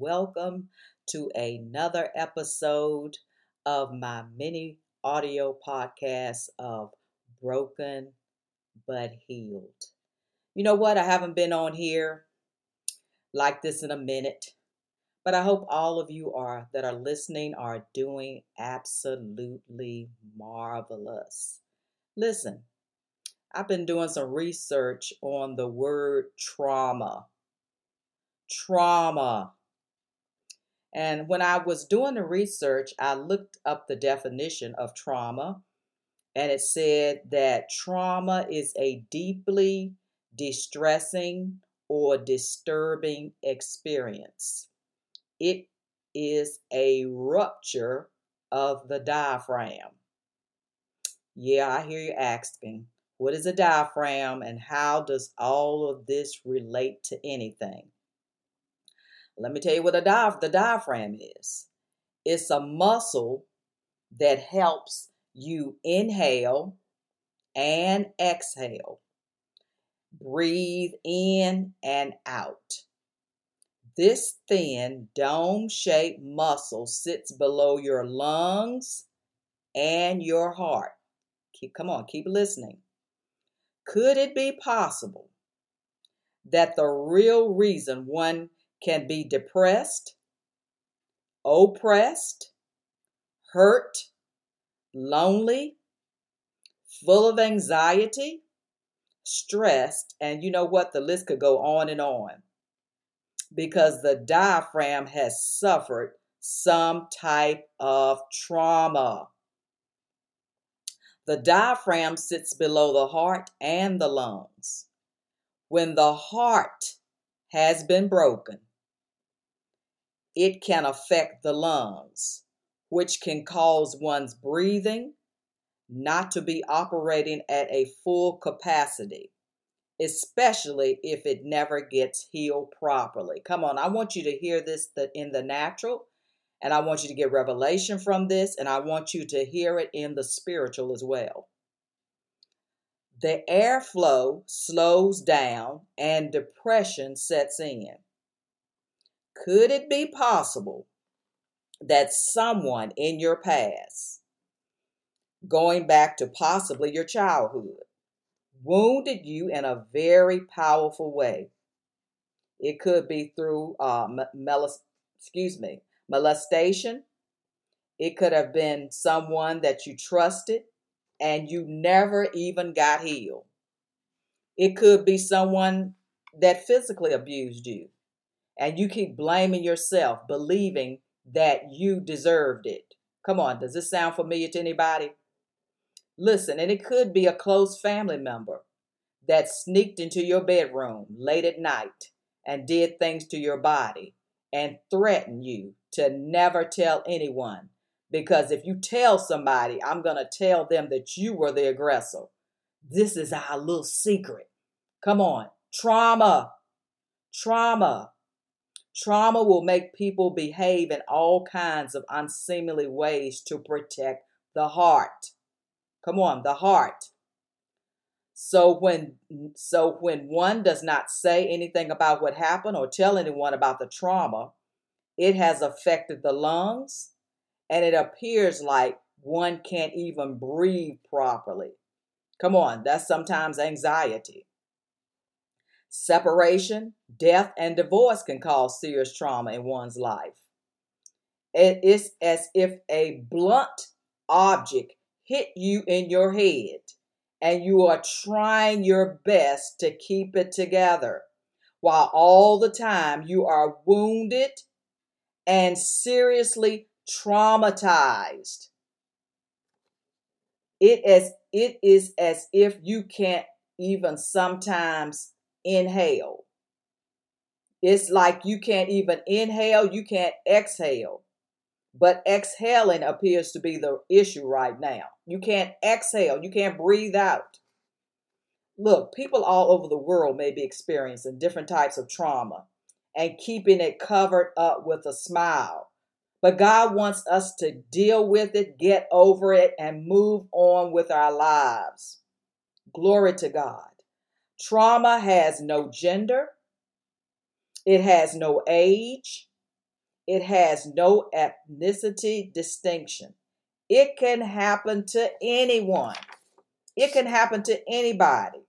welcome to another episode of my mini audio podcast of Broken but Healed. You know what? I haven't been on here like this in a minute, but I hope all of you are that are listening are doing absolutely marvelous. Listen, I've been doing some research on the word trauma. Trauma. And when I was doing the research, I looked up the definition of trauma, and it said that trauma is a deeply distressing or disturbing experience. It is a rupture of the diaphragm. Yeah, I hear you asking, what is a diaphragm and how does all of this relate to anything? Let me tell you what a the diaphragm is. It's a muscle that helps you inhale and exhale, breathe in and out. This thin dome shaped muscle sits below your lungs and your heart. Keep, come on, keep listening. Could it be possible that the real reason one can be depressed, oppressed, hurt, lonely, full of anxiety, stressed, and you know what? The list could go on and on because the diaphragm has suffered some type of trauma. The diaphragm sits below the heart and the lungs. When the heart has been broken, it can affect the lungs, which can cause one's breathing not to be operating at a full capacity, especially if it never gets healed properly. Come on, I want you to hear this in the natural and I want you to get revelation from this, and I want you to hear it in the spiritual as well. The airflow slows down and depression sets in. Could it be possible that someone in your past, going back to possibly your childhood, wounded you in a very powerful way? It could be through uh, melis- excuse me, molestation. It could have been someone that you trusted and you never even got healed. It could be someone that physically abused you and you keep blaming yourself, believing that you deserved it. Come on, does this sound familiar to anybody? Listen, and it could be a close family member that sneaked into your bedroom late at night and did things to your body and threatened you to never tell anyone. Because if you tell somebody, I'm going to tell them that you were the aggressor. This is our little secret. Come on. Trauma. Trauma. Trauma will make people behave in all kinds of unseemly ways to protect the heart. Come on, the heart. So when so when one does not say anything about what happened or tell anyone about the trauma, it has affected the lungs, and it appears like one can't even breathe properly. Come on, that's sometimes anxiety. Separation, death, and divorce can cause serious trauma in one's life. It is as if a blunt object hit you in your head and you are trying your best to keep it together while all the time you are wounded and seriously traumatized. It as it is as if you can't even sometimes inhale. It's like you can't even inhale, you can't exhale. But exhaling appears to be the issue right now. You can't exhale, you can't breathe out. Look, people all over the world may be experiencing different types of trauma and keeping it covered up with a smile. But God wants us to deal with it, get over it, and move on with our lives. Glory to God. Trauma has no gender, It has no age. It has no ethnicity distinction. It can happen to anyone. It can happen to anybody.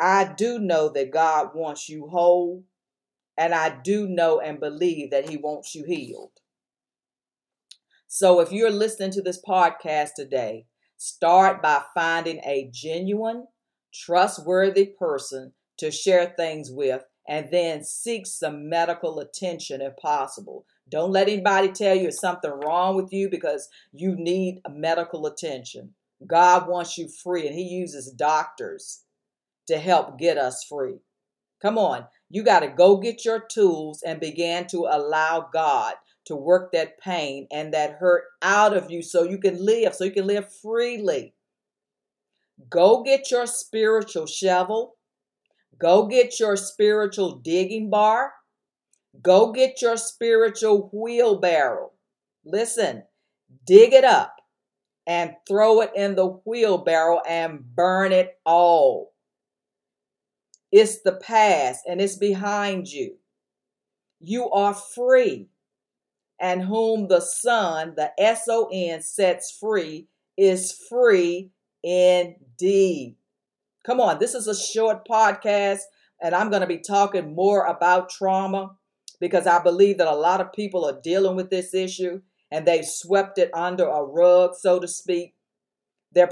I do know that God wants you whole, and I do know and believe that He wants you healed. So if you're listening to this podcast today, start by finding a genuine, trustworthy person to share things with and then seek some medical attention if possible. Don't let anybody tell you there's something wrong with you because you need medical attention. God wants you free, and He uses doctors to help get us free. Come on, you got to go get your tools and begin to allow God to work that pain and that hurt out of you so you can live, so you can live freely. Go get your spiritual shovel Go get your spiritual digging bar. Go get your spiritual wheelbarrow. Listen, dig it up and throw it in the wheelbarrow and burn it all. It's the past and it's behind you. You are free. And whom the Son, the S O N, sets free is free indeed. Come on, this is a short podcast, and I'm going to be talking more about trauma because I believe that a lot of people are dealing with this issue and they've swept it under a rug, so to speak. They're,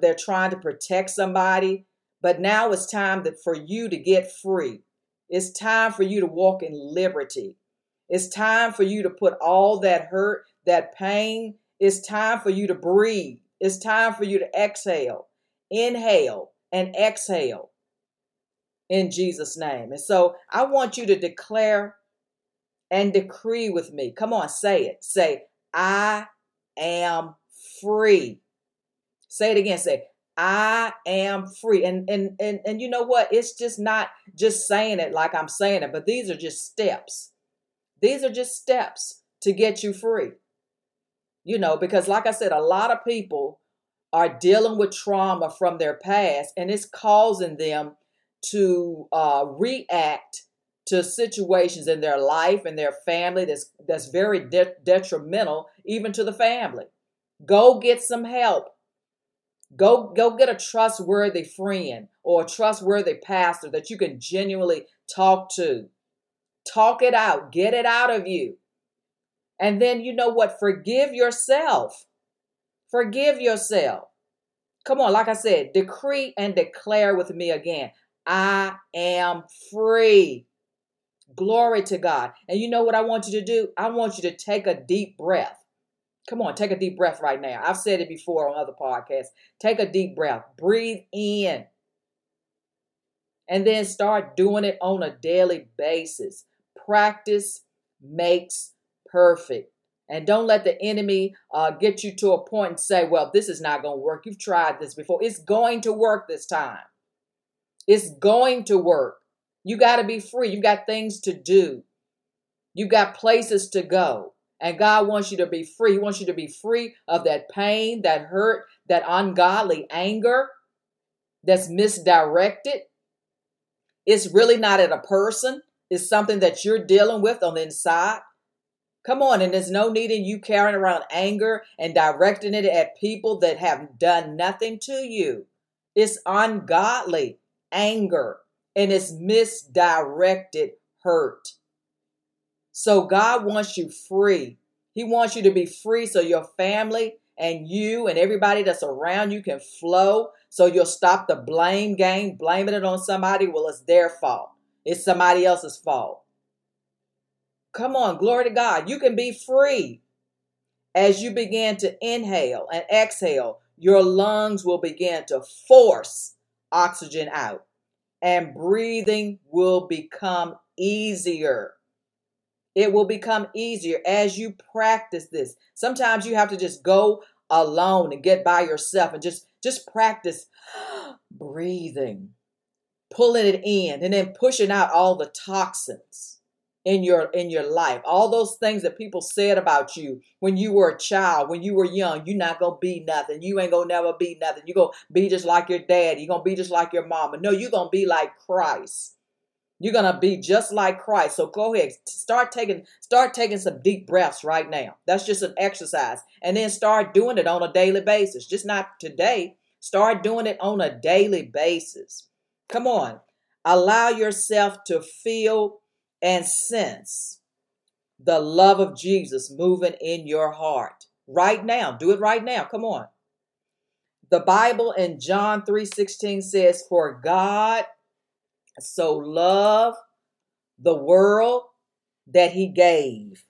they're trying to protect somebody, but now it's time that for you to get free. It's time for you to walk in liberty. It's time for you to put all that hurt, that pain, it's time for you to breathe. It's time for you to exhale, inhale, and exhale in Jesus' name. And so I want you to declare and decree with me. Come on, say it. Say, I am free. Say it again. Say, I am free. And and and and you know what? It's just not just saying it like I'm saying it, but these are just steps. These are just steps to get you free. You know, because like I said, a lot of people are dealing with trauma from their past and it's causing them to uh, react to situations in their life and their family that's that's very de- detrimental even to the family. Go get some help. Go go get a trustworthy friend or a trustworthy pastor that you can genuinely talk to. Talk it out. Get it out of you and then you know what forgive yourself Forgive yourself. Come on, like I said, decree and declare with me again. I am free. Glory to God. And you know what I want you to do? I want you to take a deep breath. Come on, take a deep breath right now. I've said it before on other podcasts. Take a deep breath. Breathe in. And then start doing it on a daily basis. Practice makes perfect. And don't let the enemy uh, get you to a point and say, well, this is not going to work. You've tried this before. It's going to work this time. It's going to work. You got to be free. You got things to do. You got places to go. And God wants you to be free. He wants you to be free of that pain, that hurt, that ungodly anger that's misdirected. It's really not at a person, it's something that you're dealing with on the inside. Come on, and there's no need in you carrying around anger and directing it at people that have done nothing to you. It's ungodly anger and it's misdirected hurt. So God wants you free. He wants you to be free so your family and you and everybody that's around you can flow. So you'll stop the blame game, blaming it on somebody. Well, it's their fault. It's somebody else's fault. Come on, glory to God. You can be free. As you begin to inhale and exhale, your lungs will begin to force oxygen out, and breathing will become easier. It will become easier as you practice this. Sometimes you have to just go alone and get by yourself and just just practice breathing, pulling it in and then pushing out all the toxins in your in your life all those things that people said about you when you were a child when you were young you're not gonna be nothing you ain't gonna never be nothing you're gonna be just like your daddy you're gonna be just like your mama no you're gonna be like christ You're gonna be just like Christ. So go ahead, start taking start taking some deep breaths right now. That's just an exercise, and then start doing it on a daily basis. Just not today. Start doing it on a daily basis. Come on, allow yourself to feel and sense the love of Jesus moving in your heart right now. Do it right now. Come on. The Bible in John 3:16 says, "For God so loved the world that he gave.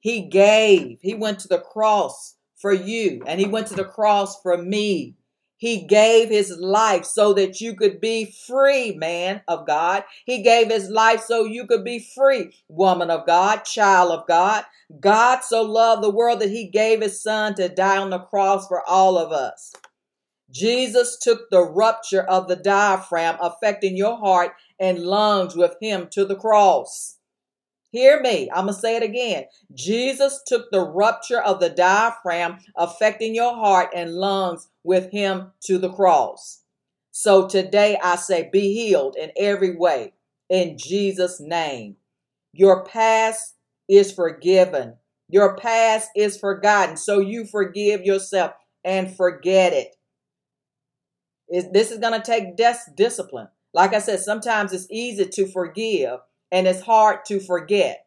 He gave. He went to the cross for you, and he went to the cross for me. He gave his life so that you could be free, man of God. He gave his life so you could be free, woman of God, child of God. God so loved the world that he gave his son to die on the cross for all of us. Jesus took the rupture of the diaphragm affecting your heart and lungs with him to the cross. Hear me, I'm going to say it again. Jesus took the rupture of the diaphragm affecting your heart and lungs with him to the cross. So today I say, be healed in every way in Jesus' name. Your past is forgiven, your past is forgotten. So you forgive yourself and forget it. this is going to take discipline. Like I said, sometimes it's easy to forgive and it's hard to forget.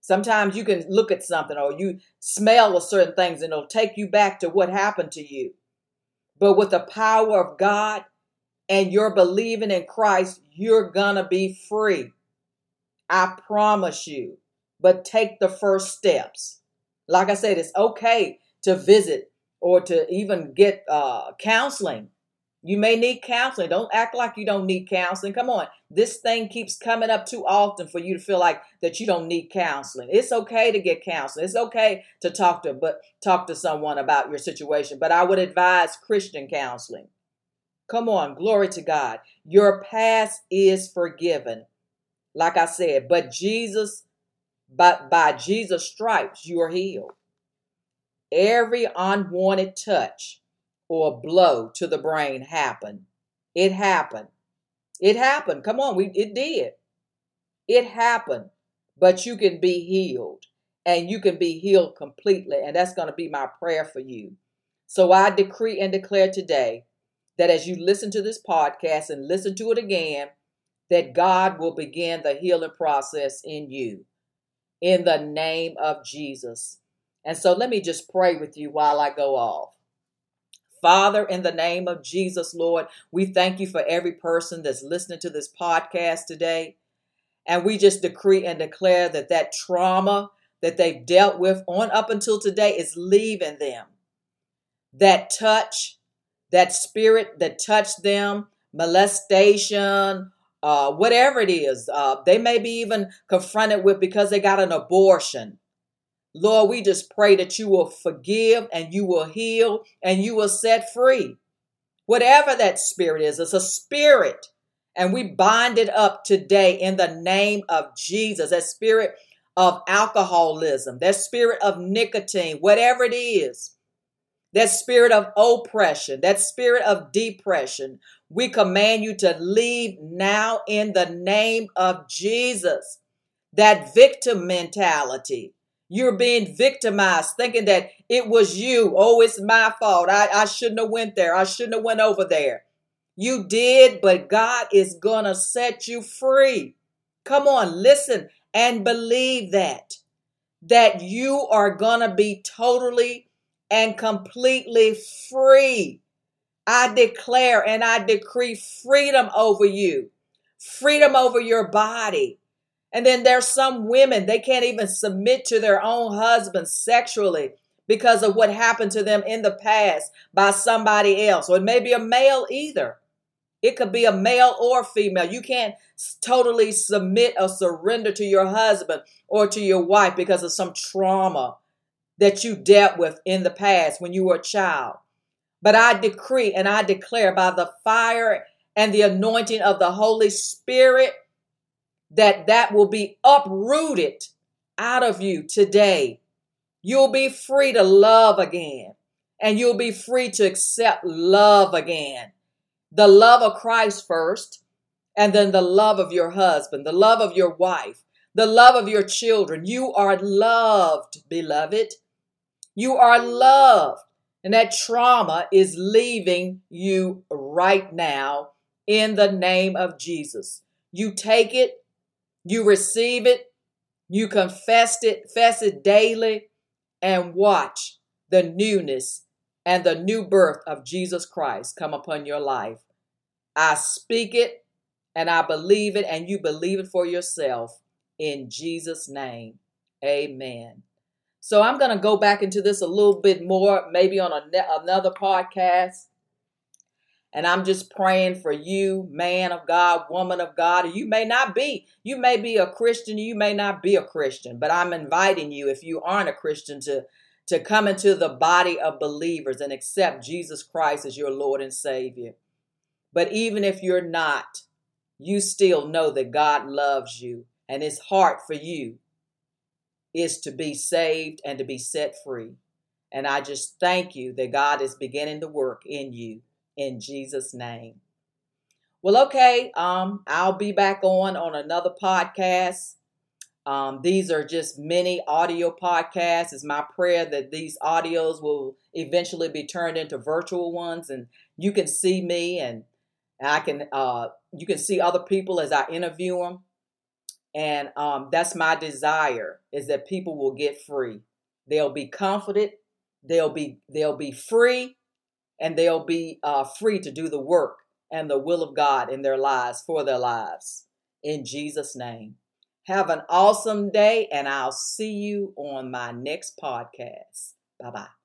Sometimes you can look at something or you smell a certain things and it'll take you back to what happened to you. But with the power of God and you're believing in Christ, you're going to be free. I promise you. But take the first steps. Like I said, it's okay to visit or to even get uh, counseling you may need counseling. Don't act like you don't need counseling. Come on. This thing keeps coming up too often for you to feel like that you don't need counseling. It's okay to get counseling. It's okay to talk to but talk to someone about your situation, but I would advise Christian counseling. Come on, glory to God. Your past is forgiven. Like I said, but Jesus but by Jesus stripes you are healed. Every unwanted touch or a blow to the brain happened. It happened. It happened. Come on, we it did. It happened. But you can be healed and you can be healed completely and that's going to be my prayer for you. So I decree and declare today that as you listen to this podcast and listen to it again, that God will begin the healing process in you in the name of Jesus. And so let me just pray with you while I go off. Father, in the name of Jesus, Lord, we thank you for every person that's listening to this podcast today. And we just decree and declare that that trauma that they've dealt with on up until today is leaving them. That touch, that spirit that touched them, molestation, uh, whatever it is, uh, they may be even confronted with because they got an abortion. Lord, we just pray that you will forgive and you will heal and you will set free. Whatever that spirit is, it's a spirit. And we bind it up today in the name of Jesus. That spirit of alcoholism, that spirit of nicotine, whatever it is, that spirit of oppression, that spirit of depression, we command you to leave now in the name of Jesus. That victim mentality, you're being victimized, thinking that it was you. Oh, it's my fault. I, I shouldn't have went there. I shouldn't have went over there. You did, but God is gonna set you free. Come on, listen and believe that. That you are gonna be totally and completely free. I declare and I decree freedom over you, freedom over your body, and then there's some women, they can't even submit to their own husbands sexually because of what happened to them in the past by somebody else. Or it may be a male either. It could be a male or female. You can't totally submit or surrender to your husband or to your wife because of some trauma that you dealt with in the past when you were a child. But I decree and I declare by the fire and the anointing of the Holy Spirit that that will be uprooted out of you today. You'll be free to love again, and you'll be free to accept love again. The love of Christ first, and then the love of your husband, the love of your wife, the love of your children. You are loved, beloved. You are loved. And that trauma is leaving you right now in the name of Jesus. You take it, you receive it, you confess it, confess it daily, and watch the newness and the new birth of Jesus Christ come upon your life. I speak it and I believe it, and you believe it for yourself in Jesus' name. Amen. So I'm going to go back into this a little bit more, maybe on a, another podcast. And I'm just praying for you, man of God, woman of God. You may not be, you may be a Christian, you may not be a Christian, but I'm inviting you, if you aren't a Christian, to, to come into the body of believers and accept Jesus Christ as your Lord and Savior. But even if you're not, you still know that God loves you and his heart for you is to be saved and to be set free. And I just thank you that God is beginning to work in you in Jesus' name. Well, okay, um, I'll be back on on another podcast. Um, these are just many audio podcasts. It's my prayer that these audios will eventually be turned into virtual ones, and you can see me and I can uh, you can see other people as I interview them and um, that's my desire is that people will get free they'll be confident. they'll be they'll be free and they'll be uh, free to do the work and the will of god in their lives for their lives. In jesus name. Have an awesome day and i'll see you on my next podcast. Bye bye